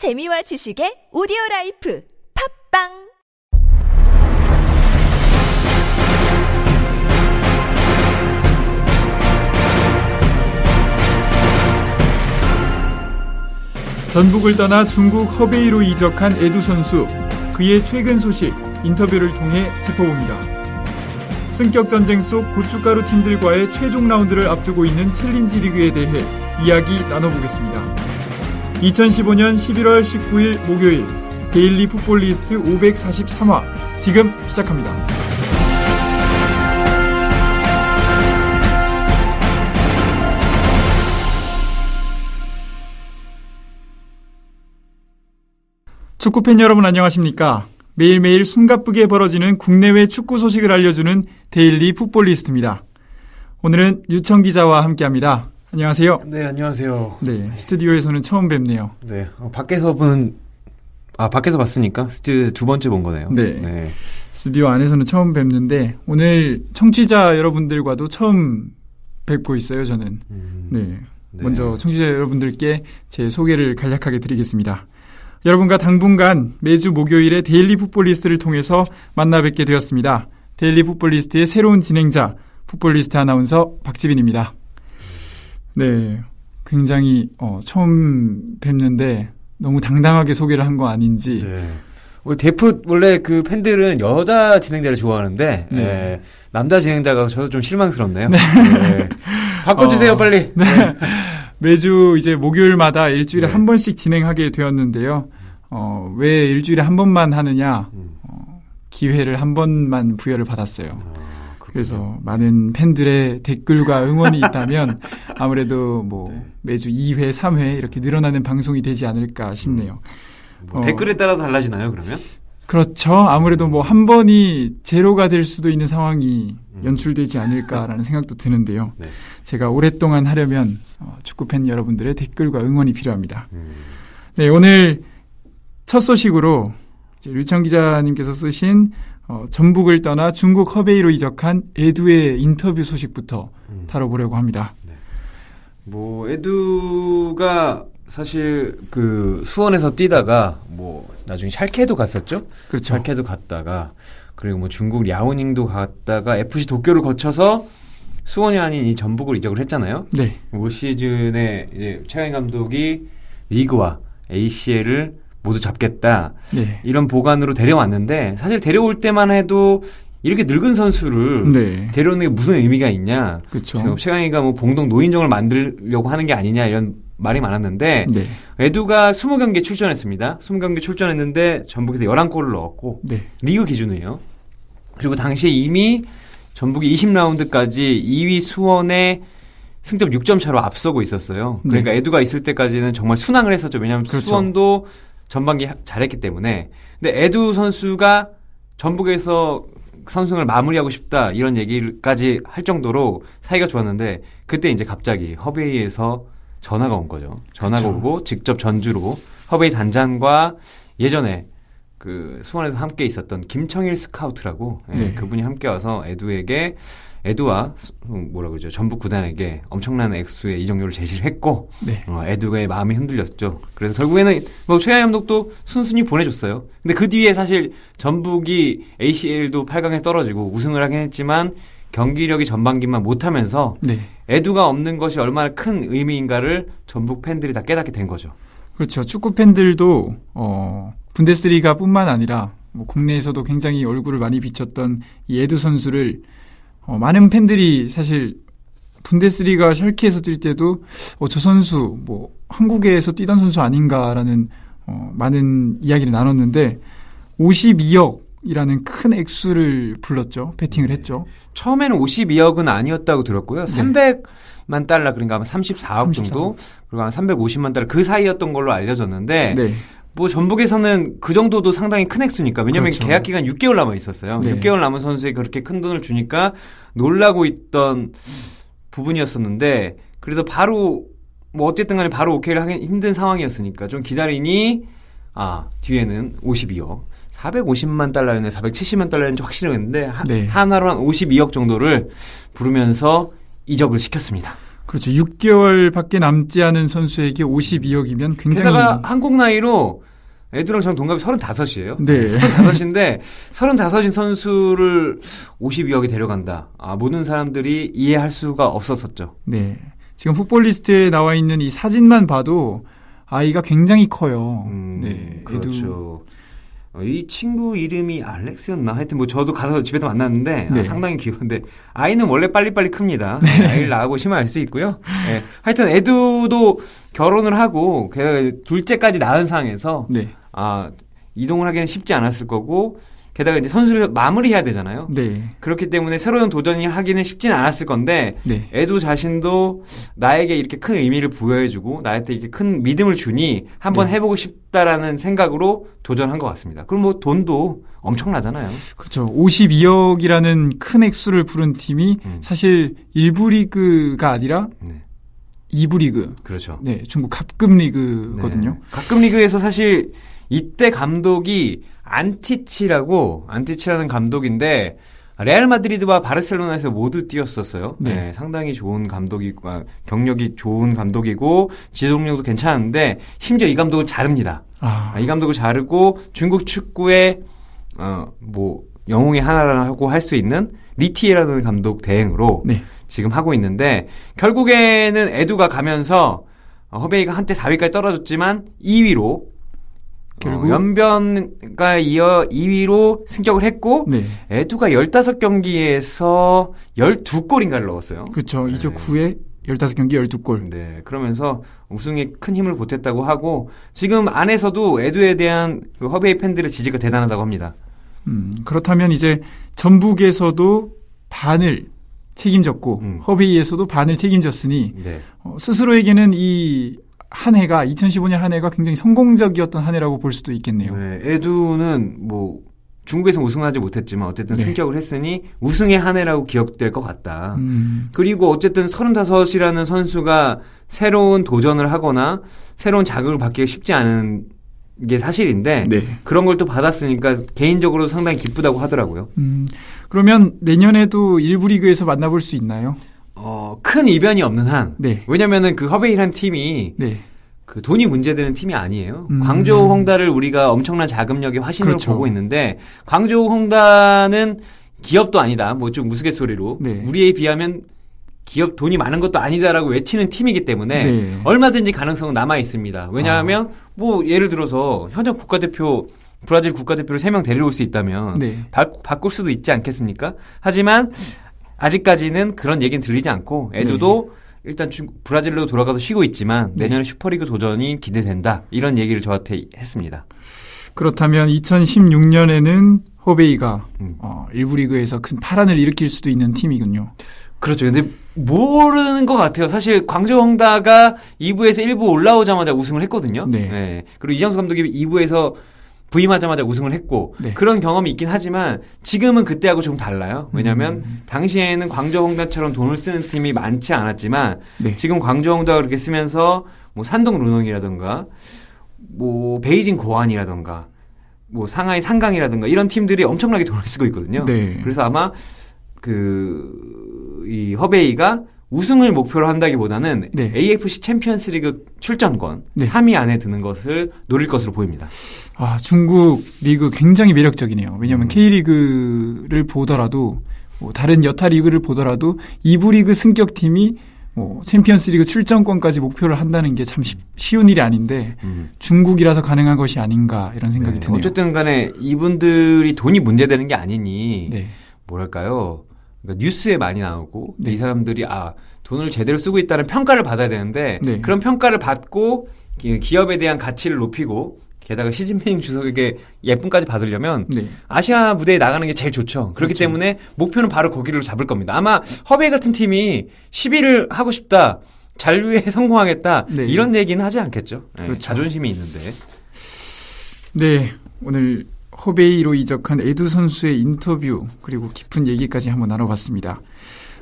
재미와 지식의 오디오 라이프 팟빵 전북을 떠나 중국 허베이로 이적한 에두 선수 그의 최근 소식 인터뷰를 통해 짚어봅니다. 승격 전쟁 속 고춧가루 팀들과의 최종 라운드를 앞두고 있는 챌린지 리그에 대해 이야기 나눠보겠습니다. 2015년 11월 19일 목요일 데일리 풋볼 리스트 543화 지금 시작합니다. 축구팬 여러분 안녕하십니까? 매일매일 숨가쁘게 벌어지는 국내외 축구 소식을 알려주는 데일리 풋볼 리스트입니다. 오늘은 류청 기자와 함께합니다. 안녕하세요. 네, 안녕하세요. 네, 스튜디오에서는 처음 뵙네요. 네, 어, 밖에서 보는 아 밖에서 봤으니까 스튜디오 두 번째 본 거네요. 네. 스튜디오 안에서는 처음 뵙는데 오늘 청취자 여러분들과도 처음 뵙고 있어요. 저는. 음, 네. 네. 먼저 청취자 여러분들께 제 소개를 간략하게 드리겠습니다. 여러분과 당분간 매주 목요일에 데일리 풋볼리스트를 통해서 만나 뵙게 되었습니다. 데일리 풋볼리스트의 새로운 진행자, 풋볼리스트 아나운서 박지빈입니다. 네. 굉장히 어, 처음 뵙는데 너무 당당하게 소개를 한 거 아닌지. 네. 우리 데프 원래 그 팬들은 여자 진행자를 좋아하는데 네. 예, 남자 진행자가 저도 좀 실망스럽네요. 네. 바꿔주세요 어, 빨리. 네. 매주 이제 목요일마다 일주일에 네. 한 번씩 진행하게 되었는데요. 어, 왜 일주일에 한 번만 하느냐? 음. 기회를 한 번만 부여를 받았어요. 아, 그래서 많은 팬들의 댓글과 응원이 있다면 아무래도 뭐 네. 매주 2회, 3회 이렇게 늘어나는 방송이 되지 않을까 싶네요. 뭐 어. 댓글에 따라 달라지나요 그러면? 그렇죠. 아무래도 뭐 한 번이 제로가 될 수도 있는 상황이 음. 연출되지 않을까라는 생각도 드는데요. 네. 제가 오랫동안 하려면 어, 축구팬 여러분들의 댓글과 응원이 필요합니다. 음. 네, 오늘 첫 소식으로 류청 기자님께서 쓰신 어, 전북을 떠나 중국 허베이로 이적한 에두의 인터뷰 소식부터 음. 다뤄보려고 합니다. 뭐 에두가 사실 그 수원에서 뛰다가 뭐 나중에 샬케도 갔었죠. 그렇죠. 샬케도 갔다가 그리고 뭐 중국 야오닝도 갔다가 FC 도쿄를 거쳐서 수원이 아닌 이 전북을 이적을 했잖아요. 네, 올 시즌에 이제 최강 감독이 리그와 ACL을 모두 잡겠다 네, 이런 보관으로 데려왔는데 사실 데려올 때만 해도 이렇게 늙은 선수를 네, 데려오는 게 무슨 의미가 있냐? 그렇죠. 최강이가 뭐 공동 노인정을 만들려고 하는 게 아니냐 이런 말이 많았는데 네, 에두가 20경기에 출전했습니다. 20경기 출전했는데 전북에서 11골을 넣었고 네, 리그 기준이에요. 그리고 당시에 이미 전북이 20라운드까지 2위 수원에 승점 6점 차로 앞서고 있었어요. 그러니까 네. 에두가 있을 때까지는 정말 순항을 했었죠. 왜냐하면 그렇죠. 수원도 전반기 하- 잘했기 때문에. 근데 에두 선수가 전북에서 선승을 마무리하고 싶다 이런 얘기까지 할 정도로 사이가 좋았는데 그때 이제 갑자기 허베이에서 전화가 온 거죠. 전화가 그쵸. 오고 직접 전주로 허베이 단장과 예전에 그 수원에서 함께 있었던 김청일 스카우트라고 예, 네. 그분이 함께 와서 에두에게 에두와 수- 뭐라 그러죠 전북 구단에게 엄청난 액수의 이적료를 제시를 했고 네, 어, 에두의 마음이 흔들렸죠. 그래서 결국에는 뭐 최하희 감독도 순순히 보내줬어요. 근데 그 뒤에 사실 전북이 ACL도 8강에 떨어지고 우승을 하긴 했지만 경기력이 전반기만 못하면서 네. 에두가 없는 것이 얼마나 큰 의미인가를 전북 팬들이 다 깨닫게 된 거죠. 그렇죠. 축구 팬들도 어, 분데스리가뿐만 아니라 뭐 국내에서도 굉장히 얼굴을 많이 비쳤던 이 에두 선수를 어, 많은 팬들이 사실 분데스리가 샬케에서 뛸 때도 어, 저 선수 뭐 한국에서 뛰던 선수 아닌가라는 어, 많은 이야기를 나눴는데 52억이라는 큰 액수를 불렀죠. 베팅을 했죠. 처음에는 52억은 아니었다고 들었고요. 네. 300만 달러 그러니까 아마 34억 34억. 정도 그리고 한 350만 달러 그 사이였던 걸로 알려졌는데 네. 뭐 전북에서는 그 정도도 상당히 큰 액수니까 왜냐면 그렇죠. 계약 기간 6개월 남아 있었어요. 네. 6개월 남은 선수에 그렇게 큰 돈을 주니까 놀라고 있던 부분이었었는데 그래도 바로 뭐 어쨌든 간에 바로 오케이를 하기 힘든 상황이었으니까 좀 기다리니 아 뒤에는 52억 450만 달러였네 470만 달러였는지 확실했는데 하, 네. 하나로 한 52억 정도를 부르면서 이적을 시켰습니다. 그렇죠. 6개월밖에 남지 않은 선수에게 52억이면 굉장히 게다가 한국 나이로 애들랑 저랑 동갑이 35이에요. 네. 35인데 35인 선수를 52억에 데려간다. 아, 모든 사람들이 이해할 수가 없었었죠. 네. 지금 풋볼리스트에 나와 있는 이 사진만 봐도 아이가 굉장히 커요. 음, 네. 그렇죠. 어, 이 친구 이름이 알렉스였나? 하여튼 뭐 저도 가서 집에서 만났는데 아, 네. 상당히 귀여운데 아이는 원래 빨리빨리 큽니다. 아이를 낳고 심을 알수 있고요. 예. 하여튼 애두도 결혼을 하고 둘째까지 낳은 상황에서 네. 아 이동을 하기는 쉽지 않았을 거고 게다가 이제 선수를 마무리해야 되잖아요. 네. 그렇기 때문에 새로운 도전이 하기는 쉽지는 않았을 건데 네. 애도 자신도 나에게 이렇게 큰 의미를 부여해주고 나한테 이렇게 큰 믿음을 주니 한번 네. 해보고 싶다라는 생각으로 도전한 것 같습니다. 그럼 뭐 돈도 엄청나잖아요. 그렇죠. 52억이라는 큰 액수를 부른 팀이 음. 사실 1부 리그가 아니라 네, 2부 리그. 그렇죠. 네, 중국 갑급 리그거든요. 네. 갑급 리그에서 사실 이때 감독이 안티치라고 안티치라는 감독인데 레알 마드리드와 바르셀로나에서 모두 뛰었었어요. 네. 네, 상당히 좋은 감독이고 아, 경력이 좋은 감독이고 지도력도 괜찮은데 심지어 이 감독은 자릅니다. 아, 아, 이 감독을 자르고 중국 축구의 어뭐 영웅의 하나라고 할 수 있는 리티에라는 감독 대행으로 네. 지금 하고 있는데 결국에는 에두가 가면서 어, 허베이가 한때 4위까지 떨어졌지만 2위로 결국? 어, 연변과 이어 2위로 승격을 했고 네. 에두가 15경기에서 12골인가를 넣었어요. 그렇죠. 네. 이적 후에 15경기 12골. 네, 그러면서 우승에 큰 힘을 보탰다고 하고 지금 안에서도 에두에 대한 그 허베이 팬들의 지지가 대단하다고 합니다. 음, 그렇다면 이제 전북에서도 반을 책임졌고 음. 허베이에서도 반을 책임졌으니 네. 어, 스스로에게는 이 한 해가 2015년 한 해가 굉장히 성공적이었던 한 해라고 볼 수도 있겠네요. 네, 에두는 뭐 중국에서 우승하지 못했지만 어쨌든 네. 승격을 했으니 우승의 한 해라고 기억될 것 같다. 음, 그리고 어쨌든 35이라는 선수가 새로운 도전을 하거나 새로운 자극을 받기가 쉽지 않은 게 사실인데 네. 그런 걸 또 받았으니까 개인적으로 상당히 기쁘다고 하더라고요. 음, 그러면 내년에도 일부 리그에서 만나볼 수 있나요? 어, 큰 이변이 없는 한 네. 왜냐면은 그 허베이란 팀이 네. 그 돈이 문제되는 팀이 아니에요. 음. 광저우 홍다를 우리가 엄청난 자금력의 화신으로 그렇죠. 보고 있는데 광저우 홍다는 기업도 아니다. 뭐 좀 우스갯소리로 네. 우리에 비하면 기업 돈이 많은 것도 아니다라고 외치는 팀이기 때문에 네. 아. 얼마든지 가능성은 남아 있습니다. 왜냐하면 뭐 예를 들어서 현역 국가대표 브라질 국가대표를 3명 데려올 수 있다면 네. 바, 바꿀 수도 있지 않겠습니까? 하지만 아직까지는 그런 얘기는 들리지 않고 에두도 일단 중- 브라질로 돌아가서 쉬고 있지만 네. 내년에 슈퍼리그 도전이 기대된다 이런 얘기를 저한테 했습니다. 그렇다면 2016년에는 허베이가 음. 어, 일부 리그에서 큰 파란을 일으킬 수도 있는 팀이군요. 그렇죠. 근데 모르는 것 같아요. 사실 광저우 홍다가 2부에서 1부 올라오자마자 우승을 했거든요. 네. 그리고 이장수 감독이 2부에서 부임하자마자 우승을 했고 네. 그런 경험이 있긴 하지만 지금은 그때하고 좀 달라요. 왜냐하면 음. 당시에는 광저우 홍다처럼 돈을 쓰는 팀이 많지 않았지만 네. 지금 광저우 홍다가 그렇게 쓰면서 뭐 산동 루농이라든가 뭐 베이징 고안이라든가 뭐 상하이 상강이라든가 이런 팀들이 엄청나게 돈을 쓰고 있거든요. 네. 그래서 아마 그 이 허베이가 우승을 목표로 한다기보다는 네. AFC 챔피언스리그 출전권 네. 3위 안에 드는 것을 노릴 것으로 보입니다. 아, 중국 리그 굉장히 매력적이네요. 왜냐하면 음. K리그를 보더라도 뭐 다른 여타 리그를 보더라도 2부 리그 승격팀이 뭐 챔피언스 리그 출전권까지 목표를 한다는 게 참 쉬운 일이 아닌데 중국이라서 가능한 것이 아닌가 이런 생각이 네, 드네요. 어쨌든 간에 이분들이 돈이 문제되는 게 아니니 네. 뭐랄까요? 그러니까 뉴스에 많이 나오고 네. 이 사람들이 아 돈을 제대로 쓰고 있다는 평가를 받아야 되는데 네. 그런 평가를 받고 기- 기업에 대한 가치를 높이고 게다가 시진핑 주석에게 예쁨까지 받으려면 네. 아시아 무대에 나가는 게 제일 좋죠. 그렇기 그렇죠. 때문에 목표는 바로 거기를 잡을 겁니다. 아마 허베이 같은 팀이 10위를 하고 싶다. 잔류에 성공하겠다. 네. 이런 얘기는 하지 않겠죠. 네, 그렇죠. 자존심이 있는데. 네, 오늘 허베이로 이적한 에두 선수의 인터뷰 그리고 깊은 얘기까지 한번 나눠봤습니다.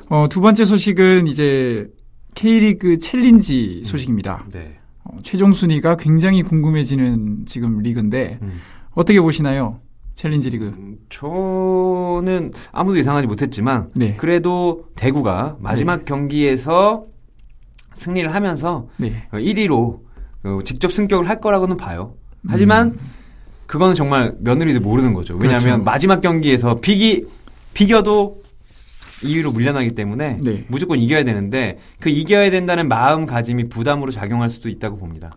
어, 두 번째 소식은 이제 K리그 챌린지 소식입니다. 네. 어, 최종 순위가 굉장히 궁금해지는 지금 리그인데 음. 어떻게 보시나요? 챌린지 리그. 음, 저는 아무도 예상하지 못했지만 네. 그래도 대구가 마지막 경기에서 승리를 하면서 네. 1위로 어, 직접 승격을 할 거라고는 봐요. 하지만 그거는 정말 며느리도 모르는 거죠. 왜냐하면 그렇죠. 마지막 경기에서 비기 비겨도 2위로 물려나기 때문에 네. 무조건 이겨야 되는데 그 이겨야 된다는 마음가짐이 부담으로 작용할 수도 있다고 봅니다.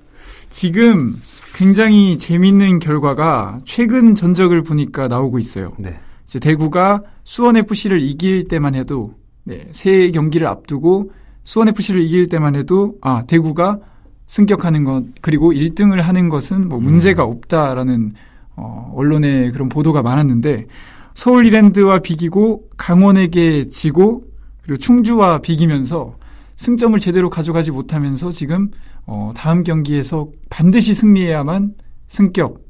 지금 굉장히 재밌는 결과가 최근 전적을 보니까 나오고 있어요. 네. 이제 대구가 수원 FC를 이길 때만 해도 네, 세 경기를 앞두고 수원 FC를 이길 때만 해도 아 대구가 승격하는 것 그리고 1등을 하는 것은 뭐 문제가 없다라는 어, 언론의 그런 보도가 많았는데 서울 이랜드와 비기고 강원에게 지고 그리고 충주와 비기면서 승점을 제대로 가져가지 못하면서 지금 어, 다음 경기에서 반드시 승리해야만 승격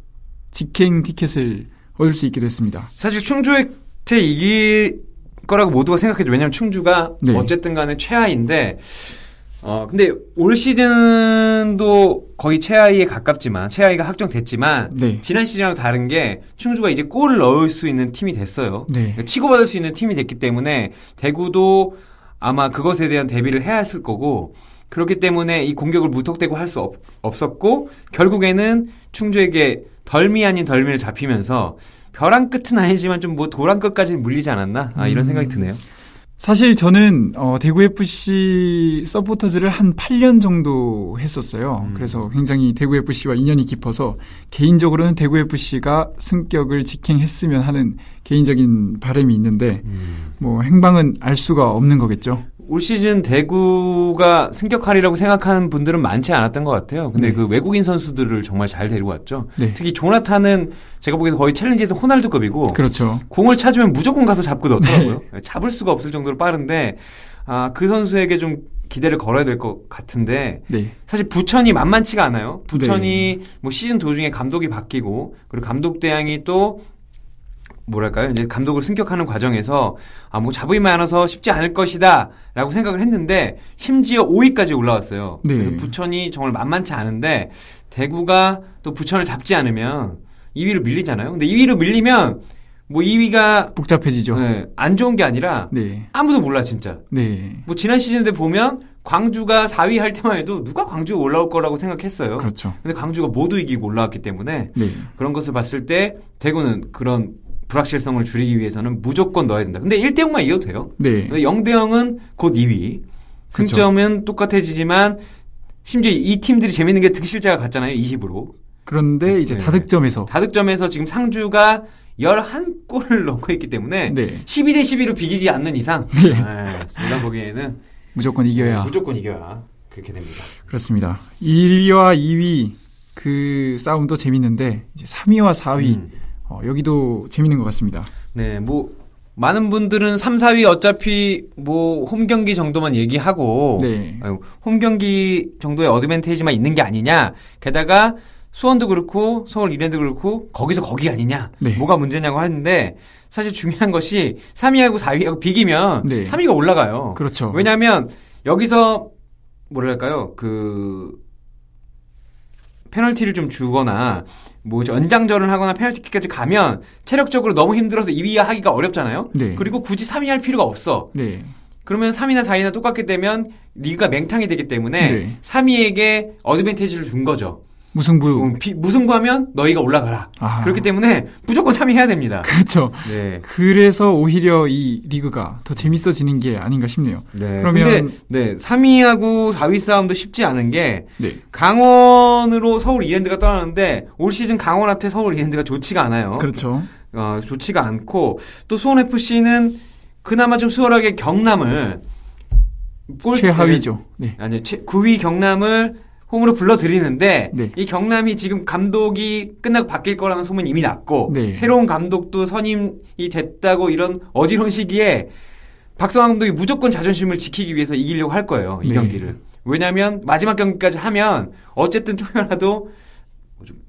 직행 티켓을 얻을 수 있게 됐습니다. 사실 충주에 이길 거라고 모두가 생각했죠. 왜냐하면 충주가 네. 어쨌든 간에 최하인데 어 근데 올 시즌도 거의 최하위에 가깝지만 최하위가 확정됐지만 네. 지난 시즌하고 다른 게 충주가 이제 골을 넣을 수 있는 팀이 됐어요. 네. 그러니까 치고받을 수 있는 팀이 됐기 때문에 대구도 아마 그것에 대한 대비를 해야 했을 거고 그렇기 때문에 이 공격을 무턱대고 할 수 없었고 결국에는 충주에게 덜미 아닌 덜미를 잡히면서 벼랑 끝은 아니지만 좀 뭐 도랑 끝까지는 물리지 않았나 아, 이런 음. 생각이 드네요. 사실 저는 어, 대구 FC 서포터즈를 한 8년 정도 했었어요. 음. 그래서 굉장히 대구 FC와 인연이 깊어서 개인적으로는 대구 FC가 승격을 직행했으면 하는 개인적인 바람이 있는데 뭐 행방은 알 수가 없는 거겠죠. 올 시즌 대구가 승격하리라고 생각하는 분들은 많지 않았던 것 같아요. 근데 네. 그 외국인 선수들을 정말 잘 데려왔죠. 네. 특히 조나탄은 제가 보기에는 거의 챌린지에서 호날두급이고 그렇죠. 공을 찾으면 무조건 가서 잡고 넣더라고요. 잡을 수가 없을 정도로 빠른데 아, 그 선수에게 좀 기대를 걸어야 될 것 같은데 네. 사실 부천이 만만치가 않아요. 부천이 네. 뭐 시즌 도중에 감독이 바뀌고 그리고 감독 대항이 또 뭐랄까요? 이제 감독을 승격하는 과정에서 아 뭐 잡음이 많아서 쉽지 않을 것이다라고 생각을 했는데 심지어 5위까지 올라왔어요. 네. 그래서 부천이 정말 만만치 않은데 대구가 또 부천을 잡지 않으면 2위로 밀리잖아요. 근데 2위로 밀리면 뭐 2위가 복잡해지죠. 네, 안 좋은 게 아니라 네. 아무도 몰라 진짜. 네. 뭐 지난 시즌 때 보면 광주가 4위 할 때만 해도 누가 광주가 올라올 거라고 생각했어요. 그렇죠. 근데 광주가 모두 이기고 올라왔기 때문에 네. 그런 것을 봤을 때 대구는 그런 불확실성을 줄이기 위해서는 무조건 넣어야 된다. 근데 1대 0만 이겨도 돼요. 네. 0대 0은 곧 2위. 그렇죠. 승점은 똑같아지지만 심지어 이 팀들이 재밌는 게 득실자가 같잖아요. 20으로. 그런데 이제 네. 다득점에서 다득점에서 지금 상주가 11골을 넣고 있기 때문에 네. 12대 12로 비기지 않는 이상 네. 네, 제가 보기에는 무조건 이겨야 무조건 이겨야 그렇게 됩니다. 그렇습니다. 1위와 2위 그 싸움도 재밌는데 이제 3위와 4위 음. 어, 여기도 재밌는 것 같습니다. 네, 뭐 많은 분들은 3, 4위 어차피 뭐 홈 경기 정도만 얘기하고 네. 아유, 홈 경기 정도의 어드밴테이지만 있는 게 아니냐. 게다가 수원도 그렇고 서울 이랜드 그렇고 거기서 거기 아니냐. 네. 뭐가 문제냐고 하는데 사실 중요한 것이 3위하고 4위하고 비기면 네. 3위가 올라가요. 그렇죠. 왜냐하면 여기서 뭐랄까요 그 페널티를 좀 주거나 뭐 연장전을 하거나 페널티킥까지 가면 체력적으로 너무 힘들어서 2위 하기가 어렵잖아요. 네. 그리고 굳이 3위 할 필요가 없어. 네. 그러면 3위나 4위나 똑같게 되면 리그가 맹탕이 되기 때문에 네. 3위에게 어드밴티지를 준 거죠. 무승부. 음, 비- 무승부하면 너희가 올라가라. 아. 그렇기 때문에 무조건 3위 해야 됩니다. 그렇죠. 네. 그래서 오히려 이 리그가 더 재밌어지는 게 아닌가 싶네요. 네. 그러면- 근데 네, 3위하고 4위 싸움도 쉽지 않은 게 네. 강원으로 서울 이랜드가 떠나는데 올 시즌 강원한테 서울 이랜드가 좋지가 않아요. 그렇죠. 어, 좋지가 않고 또 수원 FC는 그나마 좀 수월하게 경남을 골- 최하위죠. 네. 아니 최, 9위 경남을 홈으로 불러들이는데 네. 이 경남이 지금 감독이 끝나고 바뀔 거라는 소문이 이미 났고 네. 새로운 감독도 선임이 됐다고 이런 어지러운 시기에 박성환 감독이 무조건 자존심을 지키기 위해서 이기려고 할 거예요 이 네. 경기를 왜냐하면 마지막 경기까지 하면 어쨌든 조금이라도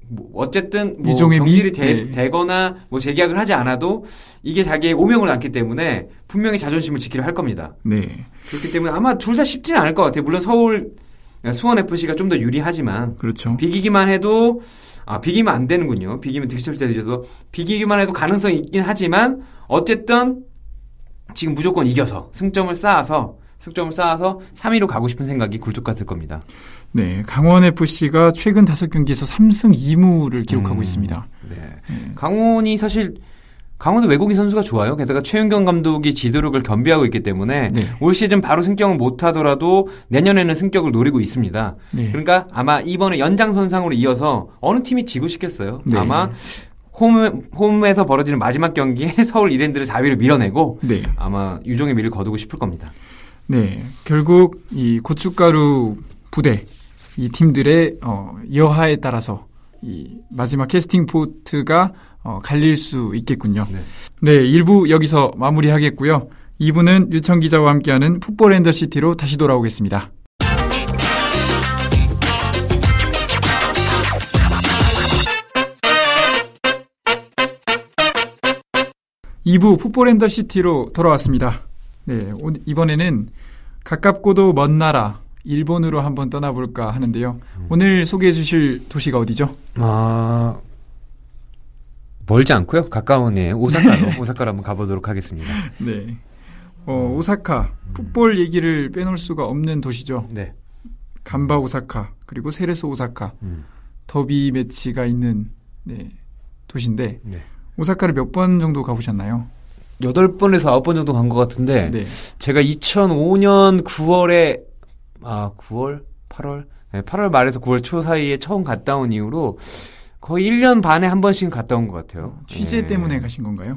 뭐 어쨌든 뭐 일종의 미- 경질이 되, 네. 되거나 뭐 재계약을 하지 않아도 이게 자기의 오명을 안기 때문에 분명히 자존심을 지키려 할 겁니다. 네. 그렇기 때문에 아마 둘 다 쉽지는 않을 것 같아요. 물론 서울 수원 FC가 좀 더 유리하지만 그렇죠. 비기기만 해도 아 비기면 안 되는군요. 비기면 득실자리죠. 비기기만 해도 가능성이 있긴 하지만 어쨌든 지금 무조건 이겨서 승점을 쌓아서 승점을 쌓아서 3위로 가고 싶은 생각이 굴뚝 같을 겁니다. 네, 강원 FC가 최근 5경기에서 3승 2무를 기록하고 음. 있습니다. 네. 네. 강원이 사실 강원도 외국인 선수가 좋아요. 게다가 최윤경 감독이 지도력을 겸비하고 있기 때문에 네. 올 시즌 바로 승격을 못 하더라도 내년에는 승격을 노리고 있습니다. 네. 그러니까 아마 이번에 연장선상으로 이어서 어느 팀이 지고 싶겠어요. 네. 아마 홈, 홈에서 벌어지는 마지막 경기에 서울 이랜드를 4위로 밀어내고 네. 아마 유종의 미를 거두고 싶을 겁니다. 네. 결국 이 고춧가루 부대 이 팀들의 어, 여하에 따라서 이 마지막 캐스팅 보트가 어, 갈릴 수 있겠군요. 네. 네, 1부 여기서 마무리하겠고요. 2부는 류청 기자와 함께하는 Football and the City로 다시 돌아오겠습니다. 2부 Football and the City로 돌아왔습니다. 네, 오- 이번에는 가깝고도 먼 나라 일본으로 한번 떠나볼까 하는데요. 오늘 소개해 주실 도시가 어디죠? 아, 멀지 않고요. 가까운 예, 오사카로, 오사카로 한번 가보도록 하겠습니다. 네. 어, 오사카. 풋볼 얘기를 빼놓을 수가 없는 도시죠. 네. 감바 오사카, 그리고 세레소 오사카. 음, 더비 매치가 있는 네, 도시인데 네. 오사카를 몇 번 정도 가보셨나요? 8번에서 9번 정도 간 것 같은데, 네. 제가 2005년 9월에, 아, 9월? 8월? 네, 8월 말에서 9월 초 사이에 처음 갔다 온 이후로 거의 1년 반에 한 번씩 갔다 온 것 같아요. 취재 예. 때문에 가신 건가요?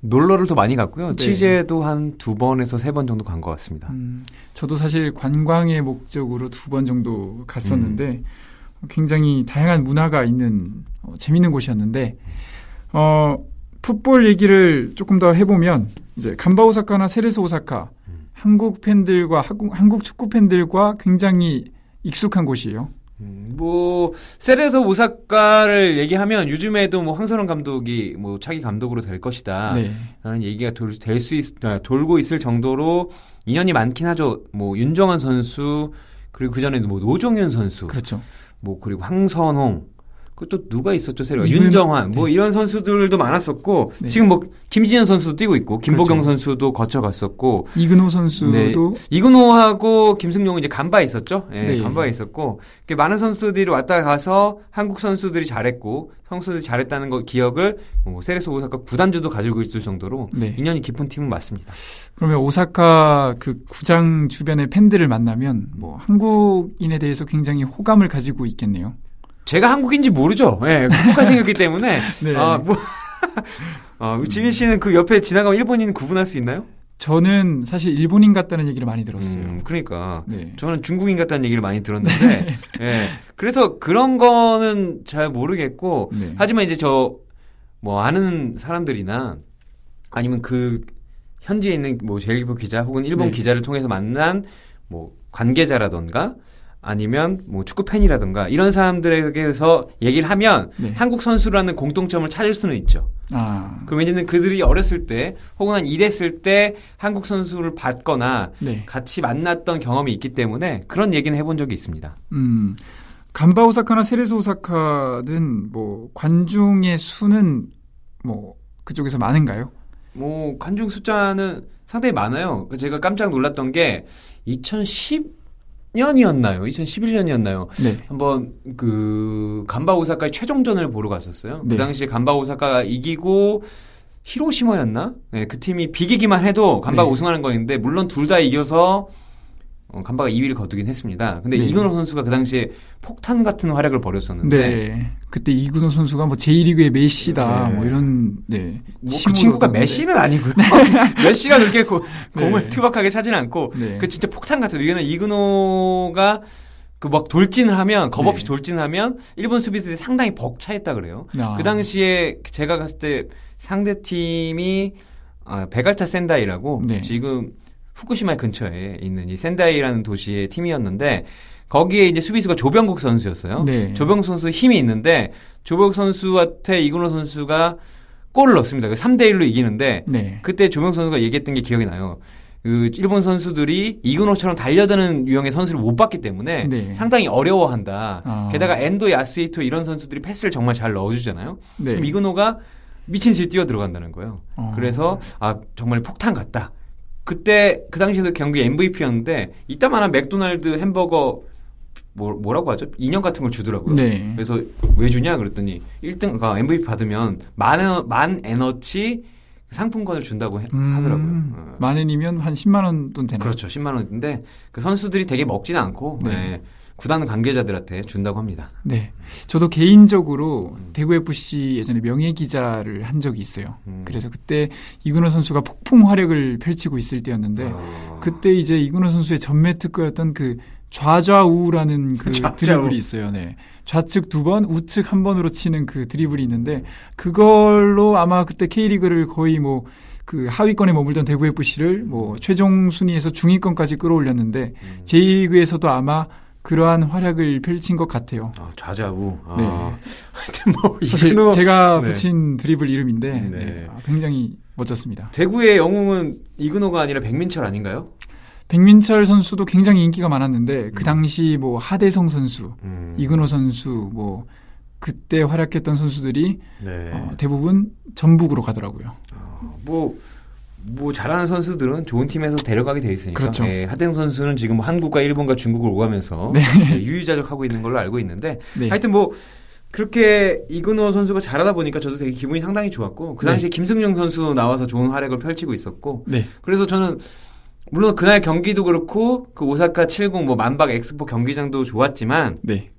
놀러를 더 많이 갔고요. 네. 취재도 한 두 번에서 세 번 정도 간 것 같습니다. 음, 저도 사실 관광의 목적으로 두 번 정도 갔었는데 음. 굉장히 다양한 문화가 있는 어, 재밌는 곳이었는데 어, 풋볼 얘기를 조금 더 해보면 이제 간바 오사카나 세레스 오사카 음. 한국 팬들과 한국, 한국 축구 팬들과 굉장히 익숙한 곳이에요. 음, 뭐 세레서 오사카를 얘기하면 요즘에도 뭐 황선홍 감독이 뭐 차기 감독으로 될 것이다. 네. 라는 얘기가 될수 있, 아, 돌고 있을 정도로 인연이 많긴 하죠. 뭐 윤정환 선수 그리고 그 전에도 뭐 노종현 선수, 그렇죠. 뭐 그리고 황선홍 그또 누가 있었죠, 이분- 윤정환 뭐 네. 이런 선수들도 많았었고 네. 지금 뭐 김지현 선수도 뛰고 있고 김보경 그렇죠. 선수도 거쳐갔었고 이근호 선수도 네. 이근호하고 김승용은 이제 간바에 있었죠. 예, 네. 간바에 있었고 많은 선수들이 왔다 가서 한국 선수들이 잘했고 한국 선수들이 잘했다는 거 기억을 뭐 세레스 오사카 구단주도 가지고 있을 정도로 네. 인연이 깊은 팀은 맞습니다. 그러면 오사카 그 구장 주변의 팬들을 만나면 뭐 한국인에 대해서 굉장히 호감을 가지고 있겠네요. 제가 한국인지 모르죠. 예, 한국과 생겼기 때문에 네. 아, 뭐 아, 지민 씨는 그 옆에 지나가면 일본인 구분할 수 있나요? 저는 사실 일본인 같다는 얘기를 많이 들었어요. 음, 그러니까 네. 저는 중국인 같다는 얘기를 많이 들었는데, 예. 그래서 그런 거는 잘 모르겠고, 네. 하지만 이제 저, 뭐, 아는 사람들이나, 아니면 그, 현지에 있는 뭐, 제일기보 기자 혹은 일본 네. 기자를 통해서 만난, 뭐, 관계자라던가, 아니면 뭐, 축구 팬이라던가, 이런 사람들에게서 얘기를 하면, 네. 한국 선수라는 공통점을 찾을 수는 있죠. 아, 그 왜냐면 그들이 어렸을 때, 혹은 한 일했을 때, 한국 선수를 봤거나, 네. 같이 만났던 경험이 있기 때문에 그런 얘기는 해본 적이 있습니다. 음. 간바 오사카나 세레스 오사카는 뭐 관중의 수는 뭐 그쪽에서 많은가요? 뭐 관중 숫자는 상당히 많아요. 그 제가 깜짝 놀랐던 게 2010 년이었나요? 2011년이었나요? 네. 한번 그 간바 오사카의 최종전을 보러 갔었어요. 네. 그 당시에 간바 오사카가 이기고 히로시마였나? 네, 그 팀이 비기기만 해도 간바가 네. 우승하는 거였는데 물론 둘 다 이겨서 어, 간바가 2위를 거두긴 했습니다. 근데 네. 이근호 선수가 그 당시에 폭탄 같은 활약을 벌였었는데 네. 그때 이근호 선수가 뭐 제1리그의 메시다 네. 뭐 이런 네. 뭐그 칭호도 친구가 얻었는데. 메시는 아니고요. 메시가 그렇게 고- 네. 공을 투박하게 차진 않고 네. 그 진짜 폭탄 같아요. 이거는 이근호가 그 막 돌진을 하면 겁 없이 네. 돌진하면 일본 수비수들이 상당히 벅차했다 그래요. 아. 그 당시에 제가 갔을 때 상대 팀이 아, 베갈타 센다이라고 네. 지금 후쿠시마 근처에 있는 이 센다이라는 도시의 팀이었는데 거기에 이제 수비수가 조병국 선수였어요. 네. 조병국 선수 힘이 있는데 조병국 선수한테 이근호 선수가 골을 넣습니다. 3대 1로 이기는데 네. 그때 조병국 선수가 얘기했던 게 기억이 나요. 그 일본 선수들이 이근호처럼 달려드는 유형의 선수를 못 봤기 때문에 네. 상당히 어려워한다. 아. 게다가 엔도 야스히토 이런 선수들이 패스를 정말 잘 넣어주잖아요. 네. 그럼 이근호가 미친 듯이 뛰어 들어간다는 거예요. 어. 그래서 아 정말 폭탄 같다. 그때 그 당시에도 경기 MVP였는데 이따만한 맥도날드 햄버거 뭐, 뭐라고 하죠? 인형 같은 걸 주더라고요. 네. 그래서 왜 주냐 그랬더니 1등 가 MVP 받으면 만, 에너, 만 에너치 상품권을 준다고 해- 음, 하더라고요. 어. 만엔이면 한 10만 원 돈 되나요? 그렇죠. 10만 원인데 그 선수들이 되게 먹지는 않고 네. 예, 구단 관계자들한테 준다고 합니다. 네. 저도 개인적으로 대구 FC 예전에 명예 기자를 한 적이 있어요. 음. 그래서 그때 이근호 선수가 폭풍 활약을 펼치고 있을 때였는데 어. 그때 이제 이근호 선수의 전매 특허였던 그 좌좌우라는 그 좌좌우. 드리블이 있어요. 네. 좌측 두 번, 우측 한 번으로 치는 그 드리블이 있는데 그걸로 아마 그때 K리그를 거의 뭐 그 하위권에 머물던 대구 FC를 뭐 최종 순위에서 중위권까지 끌어올렸는데 음. 제2리그에서도 아마 그러한 활약을 펼친 것 같아요. 아, 좌좌우. 아. 네. 하여튼 뭐 사실 이근호 제가 네. 붙인 드리블 이름인데 네. 네, 아, 굉장히 멋졌습니다. 대구의 영웅은 이근호가 아니라 백민철 아닌가요? 백민철 선수도 굉장히 인기가 많았는데 그 음. 당시 뭐 하대성 선수, 음. 이근호 선수, 뭐 그때 활약했던 선수들이 네. 어, 대부분 전북으로 가더라고요. 뭐, 뭐 잘하는 선수들은 좋은 팀에서 데려가게 돼 있으니까. 그렇죠. 예, 하등 선수는 지금 뭐 한국과 일본과 중국을 오가면서 네. 예, 유유자적하고 있는 걸로 알고 있는데 네. 하여튼 뭐 그렇게 이근호 선수가 잘하다 보니까 저도 되게 기분이 상당히 좋았고 그 네. 당시에 김승용 선수 나와서 좋은 활약을 펼치고 있었고 네. 그래서 저는 물론 그날 경기도 그렇고 그 오사카 70뭐 만박 엑스포 경기장도 좋았지만 네.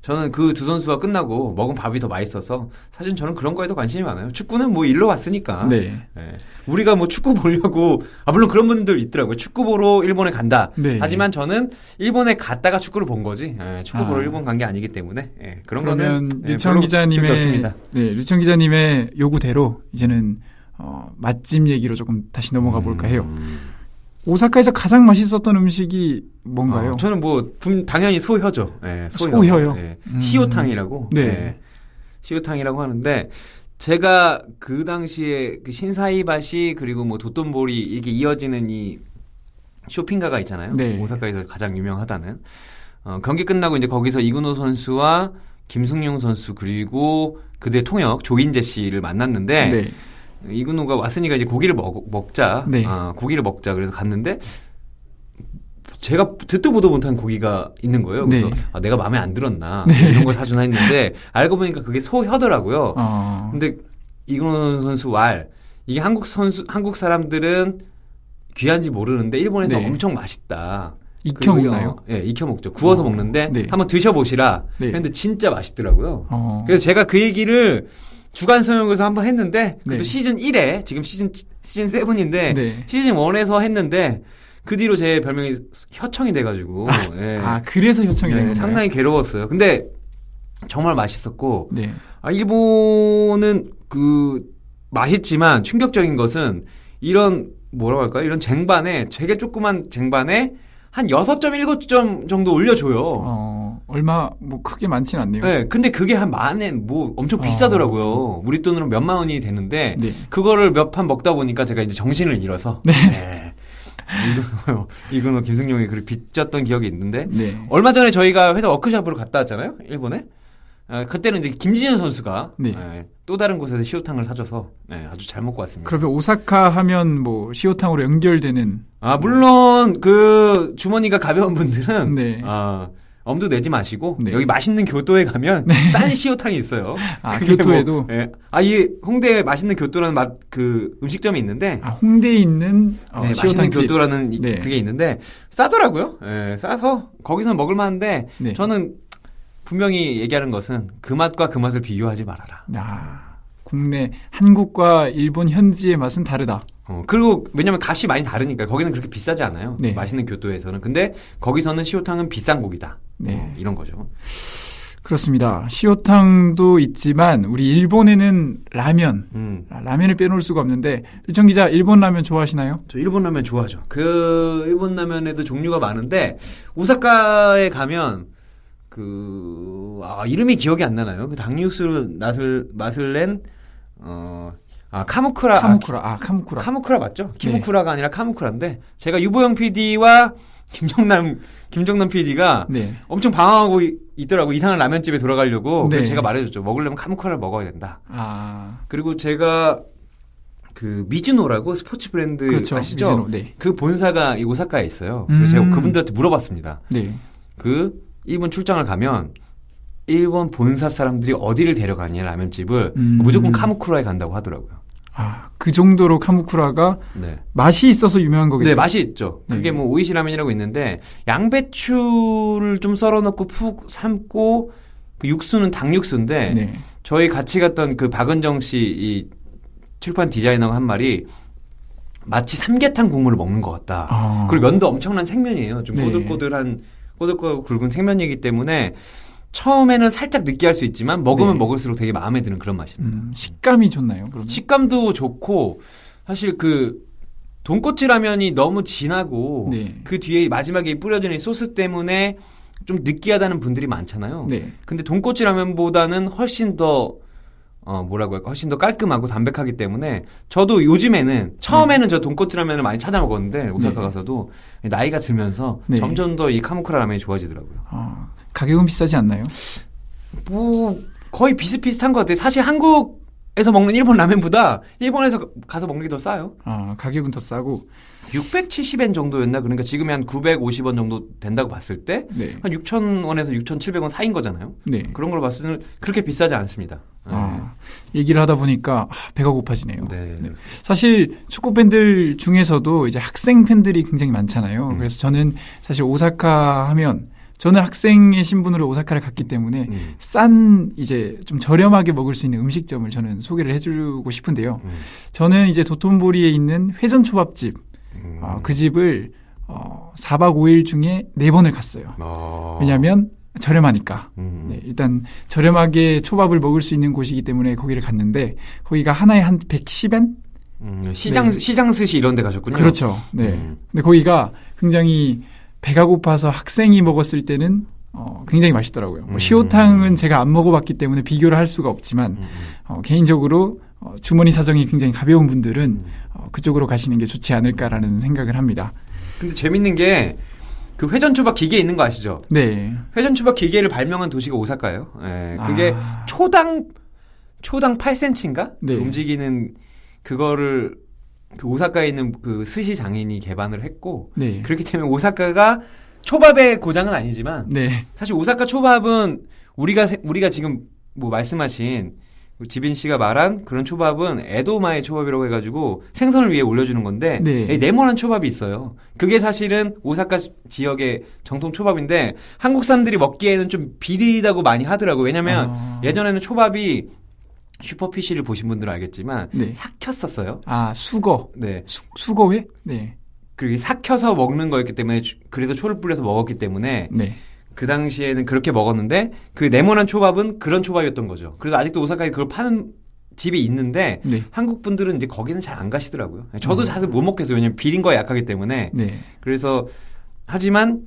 저는 그 두 선수가 끝나고 먹은 밥이 더 맛있어서 사실 저는 그런 거에도 관심이 많아요. 축구는 뭐 일로 왔으니까. 네. 예. 우리가 뭐 축구 보려고 아 물론 그런 분들 있더라고요. 축구 보러 일본에 간다. 네. 하지만 저는 일본에 갔다가 축구를 본 거지. 예, 축구 보러 아. 일본 간 게 아니기 때문에 예, 그런 그러면 거는 예, 류청 기자님의. 네, 류청 기자님의 요구대로 이제는 어, 맛집 얘기로 조금 다시 넘어가 볼까 해요. 음. 오사카에서 가장 맛있었던 음식이 뭔가요? 어, 저는 뭐 분- 당연히 소혀죠. 예, 소혀. 소혀요? 예, 음. 시오탕이라고. 네. 예, 시오탕이라고 하는데 제가 그 당시에 그 신사이바시 그리고 뭐 도톤보리 이렇게 이어지는 이 쇼핑가가 있잖아요. 네. 오사카에서 가장 유명하다는. 어, 경기 끝나고 이제 거기서 이근호 선수와 김승용 선수 그리고 그들의 통역 조인재 씨를 만났는데 네. 이근호가 왔으니까 이제 고기를 먹, 먹자. 네. 아, 고기를 먹자. 그래서 갔는데 제가 듣도 보도 못한 고기가 있는 거예요. 그래서 네. 아, 내가 마음에 안 들었나 네. 이런 걸 사주나 했는데 알고 보니까 그게 소혀더라고요. 어, 근데 이근호 선수 왈 이게 한국 선수 한국 사람들은 귀한지 모르는데 일본에서 네. 엄청 맛있다. 익혀 먹나요? 어, 예, 익혀 먹죠. 구워서 어, 먹는데 네. 한번 드셔보시라. 네. 했는데 진짜 맛있더라고요. 어. 그래서 제가 그 얘기를 주간 성형에서 한번 했는데 그것도 네. 시즌 1에 지금 시즌 시즌 7인데 네. 시즌 1에서 했는데 그 뒤로 제 별명이 혀청이 돼가지고 예. 아, 그래서 요청이 된 네, 건가요? 상당히 괴로웠어요. 근데 정말 맛있었고 네. 아, 일본은 그 맛있지만 충격적인 것은 이런 뭐라고 할까요? 이런 쟁반에 되게 조그만 쟁반에 한 6.7점 정도 올려줘요. 어, 얼마 뭐 크게 많진 않네요. 네, 근데 그게 한 만에 뭐 엄청 어. 비싸더라고요. 우리 돈으로 몇만 원이 되는데 네. 그거를 몇 판 먹다 보니까 제가 이제 정신을 잃어서 네. 이근호, 이근호 김승용이 그렇게 빚졌던 기억이 있는데 네. 얼마 전에 저희가 회사 워크숍으로 갔다 왔잖아요, 일본에. 아, 그때는 이제 김진현 선수가 네. 예, 또 다른 곳에서 시오탕을 사줘서 예, 아주 잘 먹고 왔습니다. 그러면 오사카 하면 뭐 시오탕으로 연결되는 아 물론 그 주머니가 가벼운 분들은 네. 아, 엄두 내지 마시고 네. 여기 맛있는 교토에 가면 싼 시오탕이 있어요. 아, 그게 교토에도? 뭐, 예. 아, 이 홍대에 맛있는 교토라는 맛, 그 음식점이 있는데 아, 홍대에 있는 어, 네, 맛있는. 교토라는 이- 네. 그게 있는데 싸더라고요. 예, 싸서 거기서는 먹을 만한데 네. 저는 분명히 얘기하는 것은 그 맛과 그 맛을 비교하지 말아라. 아, 국내 한국과 일본 현지의 맛은 다르다. 어, 그리고 왜냐면 값이 많이 다르니까 거기는 그렇게 비싸지 않아요. 네. 맛있는 교토에서는. 근데 거기서는 시오탕은 비싼 고기다. 네. 어, 이런 거죠. 그렇습니다. 시오탕도 있지만 우리 일본에는 라면, 음. 아, 라면을 빼놓을 수가 없는데 유청 기자 일본 라면 좋아하시나요? 저 일본 라면 좋아하죠. 그 일본 라면에도 종류가 많은데 오사카에 가면 그 아, 이름이 기억이 안 나나요? 그 닭육수로 맛을 맛을 낸 어. 아, 카무쿠라. 카무쿠라, 아 카무쿠라. 아, 카무쿠라 맞죠? 네. 키무쿠라가 아니라 카무쿠라인데 제가 유보영 PD와 김정남 김정남 PD가 네. 엄청 방황하고 이- 있더라고 이상한 라면집에 돌아가려고 네. 제가 말해줬죠 먹으려면 카무쿠라를 먹어야 된다 아, 그리고 제가 그 미즈노라고 스포츠 브랜드 그렇죠. 아시죠? 미즈노, 네. 그 본사가 이 오사카에 있어요. 그래서 음. 제가 그분들한테 물어봤습니다. 네. 그 일본 출장을 가면 일본 본사 사람들이 어디를 데려가냐 라면집을 음. 무조건 카무쿠라에 간다고 하더라고요. 아, 그 정도로 카무쿠라가 네. 맛이 있어서 유명한 거겠죠. 네, 맛이 있죠. 그게 네. 뭐 오이시 라면이라고 있는데 양배추를 좀 썰어 넣고 푹 삶고 그 육수는 닭육수인데 네. 저희 같이 갔던 그 박은정 씨 이 출판 디자이너가 한 말이 마치 삼계탕 국물을 먹는 것 같다. 아. 그리고 면도 엄청난 생면이에요. 좀 네. 꼬들꼬들한 꼬들꼬들 굵은 생면이기 때문에 처음에는 살짝 느끼할 수 있지만 먹으면 네. 먹을수록 되게 마음에 드는 그런 맛입니다. 음, 식감이 좋나요? 그러면? 식감도 좋고 사실 그 돈코츠 라면이 너무 진하고 네. 그 뒤에 마지막에 이 뿌려지는 이 소스 때문에 좀 느끼하다는 분들이 많잖아요. 네. 근데 돈코츠 라면보다는 훨씬 더 어, 뭐라고 할까? 훨씬 더 깔끔하고 담백하기 때문에 저도 요즘에는 처음에는 저 돈코츠 라면을 많이 찾아 먹었는데 오사카 네. 가서도 나이가 들면서 네. 점점 더 이 카무쿠라 라면이 좋아지더라고요. 아, 가격은 비싸지 않나요? 뭐 거의 비슷비슷한 것 같아요. 사실 한국 에서 먹는 일본 라면보다 일본에서 가서 먹는 게 더 싸요. 아, 가격은 더 싸고. 670엔 정도였나? 그러니까 지금이 한 950원 정도 된다고 봤을 때한 네. 6,000원에서 6,700원 사이인 거잖아요. 네. 그런 걸 봤을 때는 그렇게 비싸지 않습니다. 네. 아, 얘기를 하다 보니까 아, 배가 고파지네요. 네. 네. 사실 축구 팬들 중에서도 이제 학생 팬들이 굉장히 많잖아요. 음. 그래서 저는 사실 오사카 하면 저는 학생의 신분으로 오사카를 갔기 때문에 음. 싼 이제 좀 저렴하게 먹을 수 있는 음식점을 저는 소개를 해주고 싶은데요. 음. 저는 이제 도톤보리에 있는 회전 초밥집 음. 아, 그 집을 어, 4박 5일 중에 4 번을 갔어요. 어. 왜냐하면 저렴하니까. 음. 네, 일단 저렴하게 초밥을 먹을 수 있는 곳이기 때문에 거기를 갔는데 거기가 하나에 한 110엔? 음, 시장 네. 시장 스시 이런 데 가셨군요. 그렇죠. 네. 음. 근데 거기가 굉장히 배가 고파서 학생이 먹었을 때는 어, 굉장히 맛있더라고요. 뭐 음. 시오탕은 제가 안 먹어봤기 때문에 비교를 할 수가 없지만 음, 음. 어, 개인적으로 어, 주머니 사정이 굉장히 가벼운 분들은 음. 어, 그쪽으로 가시는 게 좋지 않을까라는 생각을 합니다. 근데 재밌는 게 그 회전 초밥 기계 있는 거 아시죠? 네. 회전 초밥 기계를 발명한 도시가 오사카예요. 예. 그게 아. 초당 초당 8cm인가? 네. 움직이는 그거를 그 오사카에 있는 그 스시 장인이 개발을 했고 네. 그렇기 때문에 오사카가 초밥의 고장은 아니지만 네. 사실 오사카 초밥은 우리가 세- 우리가 지금 뭐 말씀하신 지빈 씨가 말한 그런 초밥은 에도마의 초밥이라고 해가지고 생선을 위에 올려주는 건데 네. 이 네모난 초밥이 있어요. 그게 사실은 오사카 시- 지역의 정통 초밥인데 한국 사람들이 먹기에는 좀 비리다고 많이 하더라고. 요 왜냐면 아. 예전에는 초밥이 슈퍼피쉬를 보신 분들은 알겠지만 네. 삭혔었어요. 아, 수거. 네. 수, 수거회? 네. 그게 삭혀서 먹는 거였기 때문에 주- 그래도 초를 뿌려서 먹었기 때문에 네. 그 당시에는 그렇게 먹었는데 그 네모난 초밥은 그런 초밥이었던 거죠. 그래서 아직도 오사카에 그걸 파는 집이 있는데 네. 한국 분들은 이제 거기는 잘 안 가시더라고요. 저도 어. 사실 못 먹겠어요. 왜냐면 비린 거에 약하기 때문에. 네. 그래서 하지만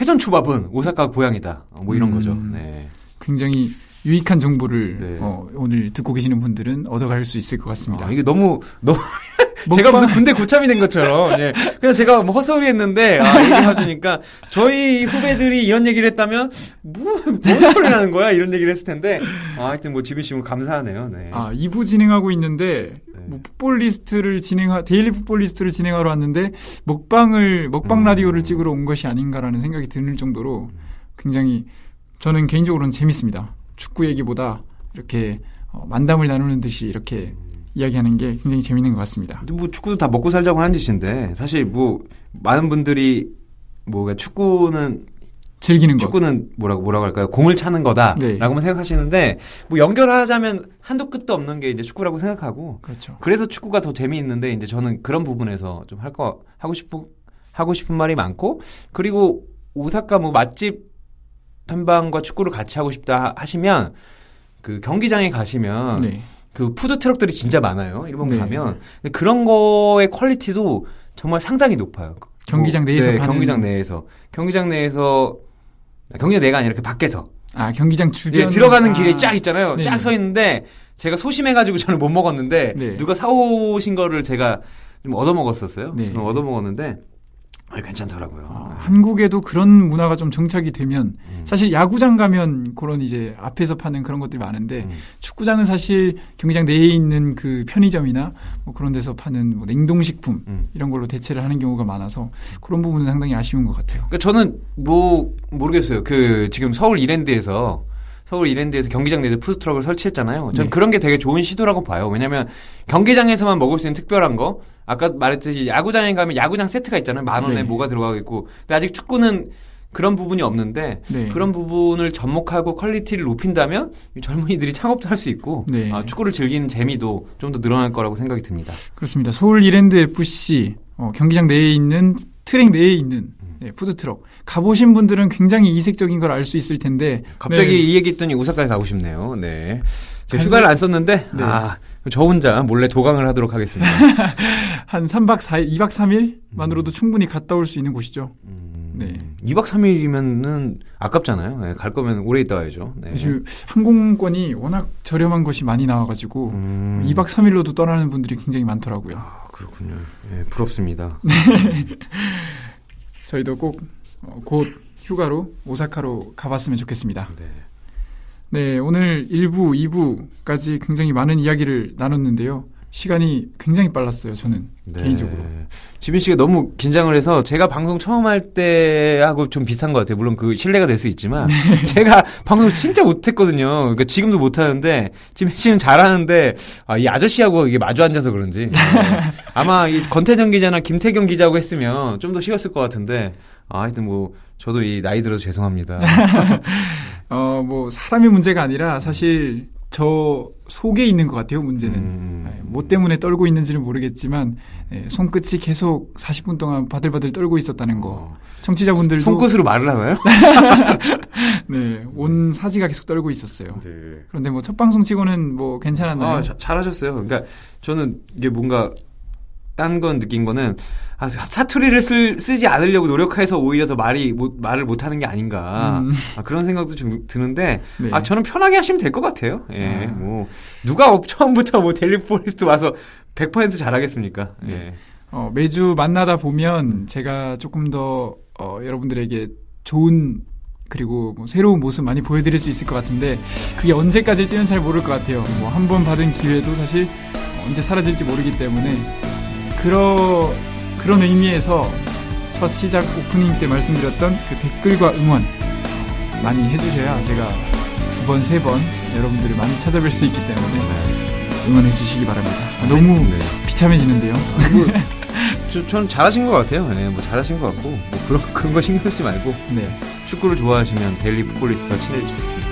회전 초밥은 오사카 고향이다. 어, 뭐 이런 음. 거죠. 네. 굉장히 유익한 정보를 네. 어, 오늘 듣고 계시는 분들은 얻어갈 수 있을 것 같습니다. 아, 이게 너무 너무 제가 무슨 군대 고참이 된 것처럼 예. 그냥 제가 뭐 헛소리 했는데 아, 얘기해주니까 저희 후배들이 이런 얘기를 했다면 뭐뭔 소리 나는 거야 이런 얘기를 했을 텐데 아, 하여튼 뭐 지빈 씨 오늘 감사하네요. 네. 아, 2부 진행하고 있는데 네. 뭐 풋볼 리스트를 진행하 데일리 풋볼 리스트를 진행하러 왔는데 먹방을 먹방 음. 라디오를 찍으러 온 것이 아닌가라는 생각이 드는 정도로 굉장히 저는 개인적으로는 재밌습니다. 축구 얘기보다 이렇게 어, 만담을 나누는 듯이 이렇게 이야기하는 게 굉장히 재밌는 것 같습니다. 근데 뭐 축구도 다 먹고 살자고 하는 짓인데 사실 뭐 많은 분들이 뭐 축구는 즐기는 것. 축구는 뭐라고 뭐라고 할까요? 공을 차는 거다라고만 네. 생각하시는데 뭐 연결하자면 한도 끝도 없는 게 이제 축구라고 생각하고 그렇죠. 그래서 축구가 더 재미있는데 이제 저는 그런 부분에서 좀 할 거 하고 싶은 하고 싶은 말이 많고 그리고 오사카 뭐 맛집 탐방과 축구를 같이 하고 싶다 하- 하시면 그 경기장에 가시면 네. 그 푸드 트럭들이 진짜 많아요. 일본 네. 가면 그런 거의 quality도 정말 상당히 높아요. 경기장 뭐, 내에서 네, 경기장 내에서 경기장 내에서 경기장 내가 아니라 그 밖에서 아 경기장 주변 예, 들어가는 아, 길에 쫙 있잖아요. 네. 쫙서 있는데 제가 소심해가지고 저는 못 먹었는데 네. 누가 사오신 거를 제가 좀 얻어 먹었었어요. 네. 얻어 먹었는데 아, 괜찮더라고요. 어, 한국에도 그런 문화가 좀 정착이 되면 음. 사실 야구장 가면 그런 이제 앞에서 파는 그런 것들이 많은데 음. 축구장은 사실 경기장 내에 있는 그 편의점이나 뭐 그런 데서 파는 뭐 냉동식품 음. 이런 걸로 대체를 하는 경우가 많아서 그런 부분은 상당히 아쉬운 것 같아요. 그러니까 저는 뭐 모르겠어요. 그 지금 서울 이랜드에서 서울 이랜드에서 경기장 내에 푸드트럭을 설치했잖아요. 전 네. 그런 게 되게 좋은 시도라고 봐요. 왜냐면 경기장에서만 먹을 수 있는 특별한 거. 아까 말했듯이 야구장에 가면 야구장 세트가 있잖아요. 만 원에 네. 뭐가 들어가 있고. 근데 아직 축구는 그런 부분이 없는데 네. 그런 부분을 접목하고 quality를 높인다면 이 젊은이들이 창업도 할 수 있고 네. 아, 축구를 즐기는 재미도 좀 더 늘어날 거라고 생각이 듭니다. 그렇습니다. 서울 이랜드 FC 어, 경기장 내에 있는 트랙 내에 있는 음. 네, 푸드트럭 가보신 분들은 굉장히 이색적인 걸 알 수 있을 텐데 갑자기 네, 이 얘기 했더니 오사카에 가고 싶네요. 네. 제가 휴가를 안 썼는데 네. 아, 저 혼자 몰래 도강을 하도록 하겠습니다. 한 3박 4일, 2박 3일만으로도 충분히 갔다 올 수 있는 곳이죠. 음, 네. 2박 3일이면은 아깝잖아요. 네, 갈 거면 오래 있다 와야죠. 네. 사실 항공권이 워낙 저렴한 것이 많이 나와가지고 음. 2박 3일로도 떠나는 분들이 굉장히 많더라고요. 아, 그렇군요. 네, 부럽습니다. 저희도 꼭 어, 곧 휴가로 오사카로 가봤으면 좋겠습니다. 네. 네, 오늘 1부, 2부까지 굉장히 많은 이야기를 나눴는데요. 시간이 굉장히 빨랐어요, 저는. 네. 개인적으로. 지빈 씨가 너무 긴장을 해서 제가 방송 처음 할 때하고 좀 비슷한 것 같아요. 물론 그 신뢰가 될 수 있지만 네. 제가 방송 진짜 못했거든요. 그러니까 지금도 못하는데 지빈 씨는 잘하는데 아, 이 아저씨하고 이게 마주 앉아서 그런지 네. 아마 이 권태정 기자나 김태경 기자하고 했으면 좀 더 쉬웠을 것 같은데 아, 하여튼 뭐 저도 이 나이 들어서 죄송합니다. 어, 뭐, 사람의 문제가 아니라 사실 저 속에 있는 것 같아요, 문제는. 음. 네, 뭐 때문에 떨고 있는지는 모르겠지만, 예, 손끝이 계속 40분 동안 바들바들 떨고 있었다는 거. 어. 청취자분들도. 손끝으로 말을 하나요? 네, 온 사지가 계속 떨고 있었어요. 네. 그런데 뭐 첫 방송 치고는 뭐 괜찮았나요? 아, 자- 잘하셨어요. 그러니까 저는 이게 뭔가 딴 건 느낀 거는 아, 사투리를 쓸, 쓰지 않으려고 노력해서 오히려 더 말이 못, 말을 못 하는 게 아닌가 음. 아, 그런 생각도 좀 드는데 네. 아 저는 편하게 하시면 될 것 같아요. 예, 아. 뭐 누가 업- 처음부터 뭐 데일리 풋볼리스트 와서 100% 잘하겠습니까? 예. 네. 어, 매주 만나다 보면 제가 조금 더 어, 여러분들에게 좋은 그리고 뭐 새로운 모습 많이 보여드릴 수 있을 것 같은데 그게 언제까지일지는 잘 모를 것 같아요. 뭐 한 번 받은 기회도 사실 언제 사라질지 모르기 때문에 그러, 그런 의미에서 첫 시작 오프닝 때 말씀드렸던 그 댓글과 응원 많이 해주셔야 제가 두 번, 세 번 여러분들을 많이 찾아뵐 수 있기 때문에 응원해 주시기 바랍니다. 아, 너무 네. 비참해지는데요. 뭐, 저, 저는 잘하신 것 같아요. 네, 뭐 잘하신 것 같고 뭐 그런 그런 거 신경 쓰지 말고 네. 축구를 좋아하시면 데일리 풋볼리스트와 친해지겠습니다.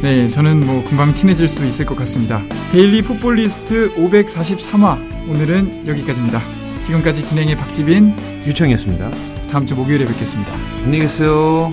네, 저는 뭐 금방 친해질 수 있을 것 같습니다. 데일리 풋볼리스트 543화 오늘은 여기까지입니다. 지금까지 진행의 박지빈 유청이었습니다. 다음 주 목요일에 뵙겠습니다. 안녕히 계세요.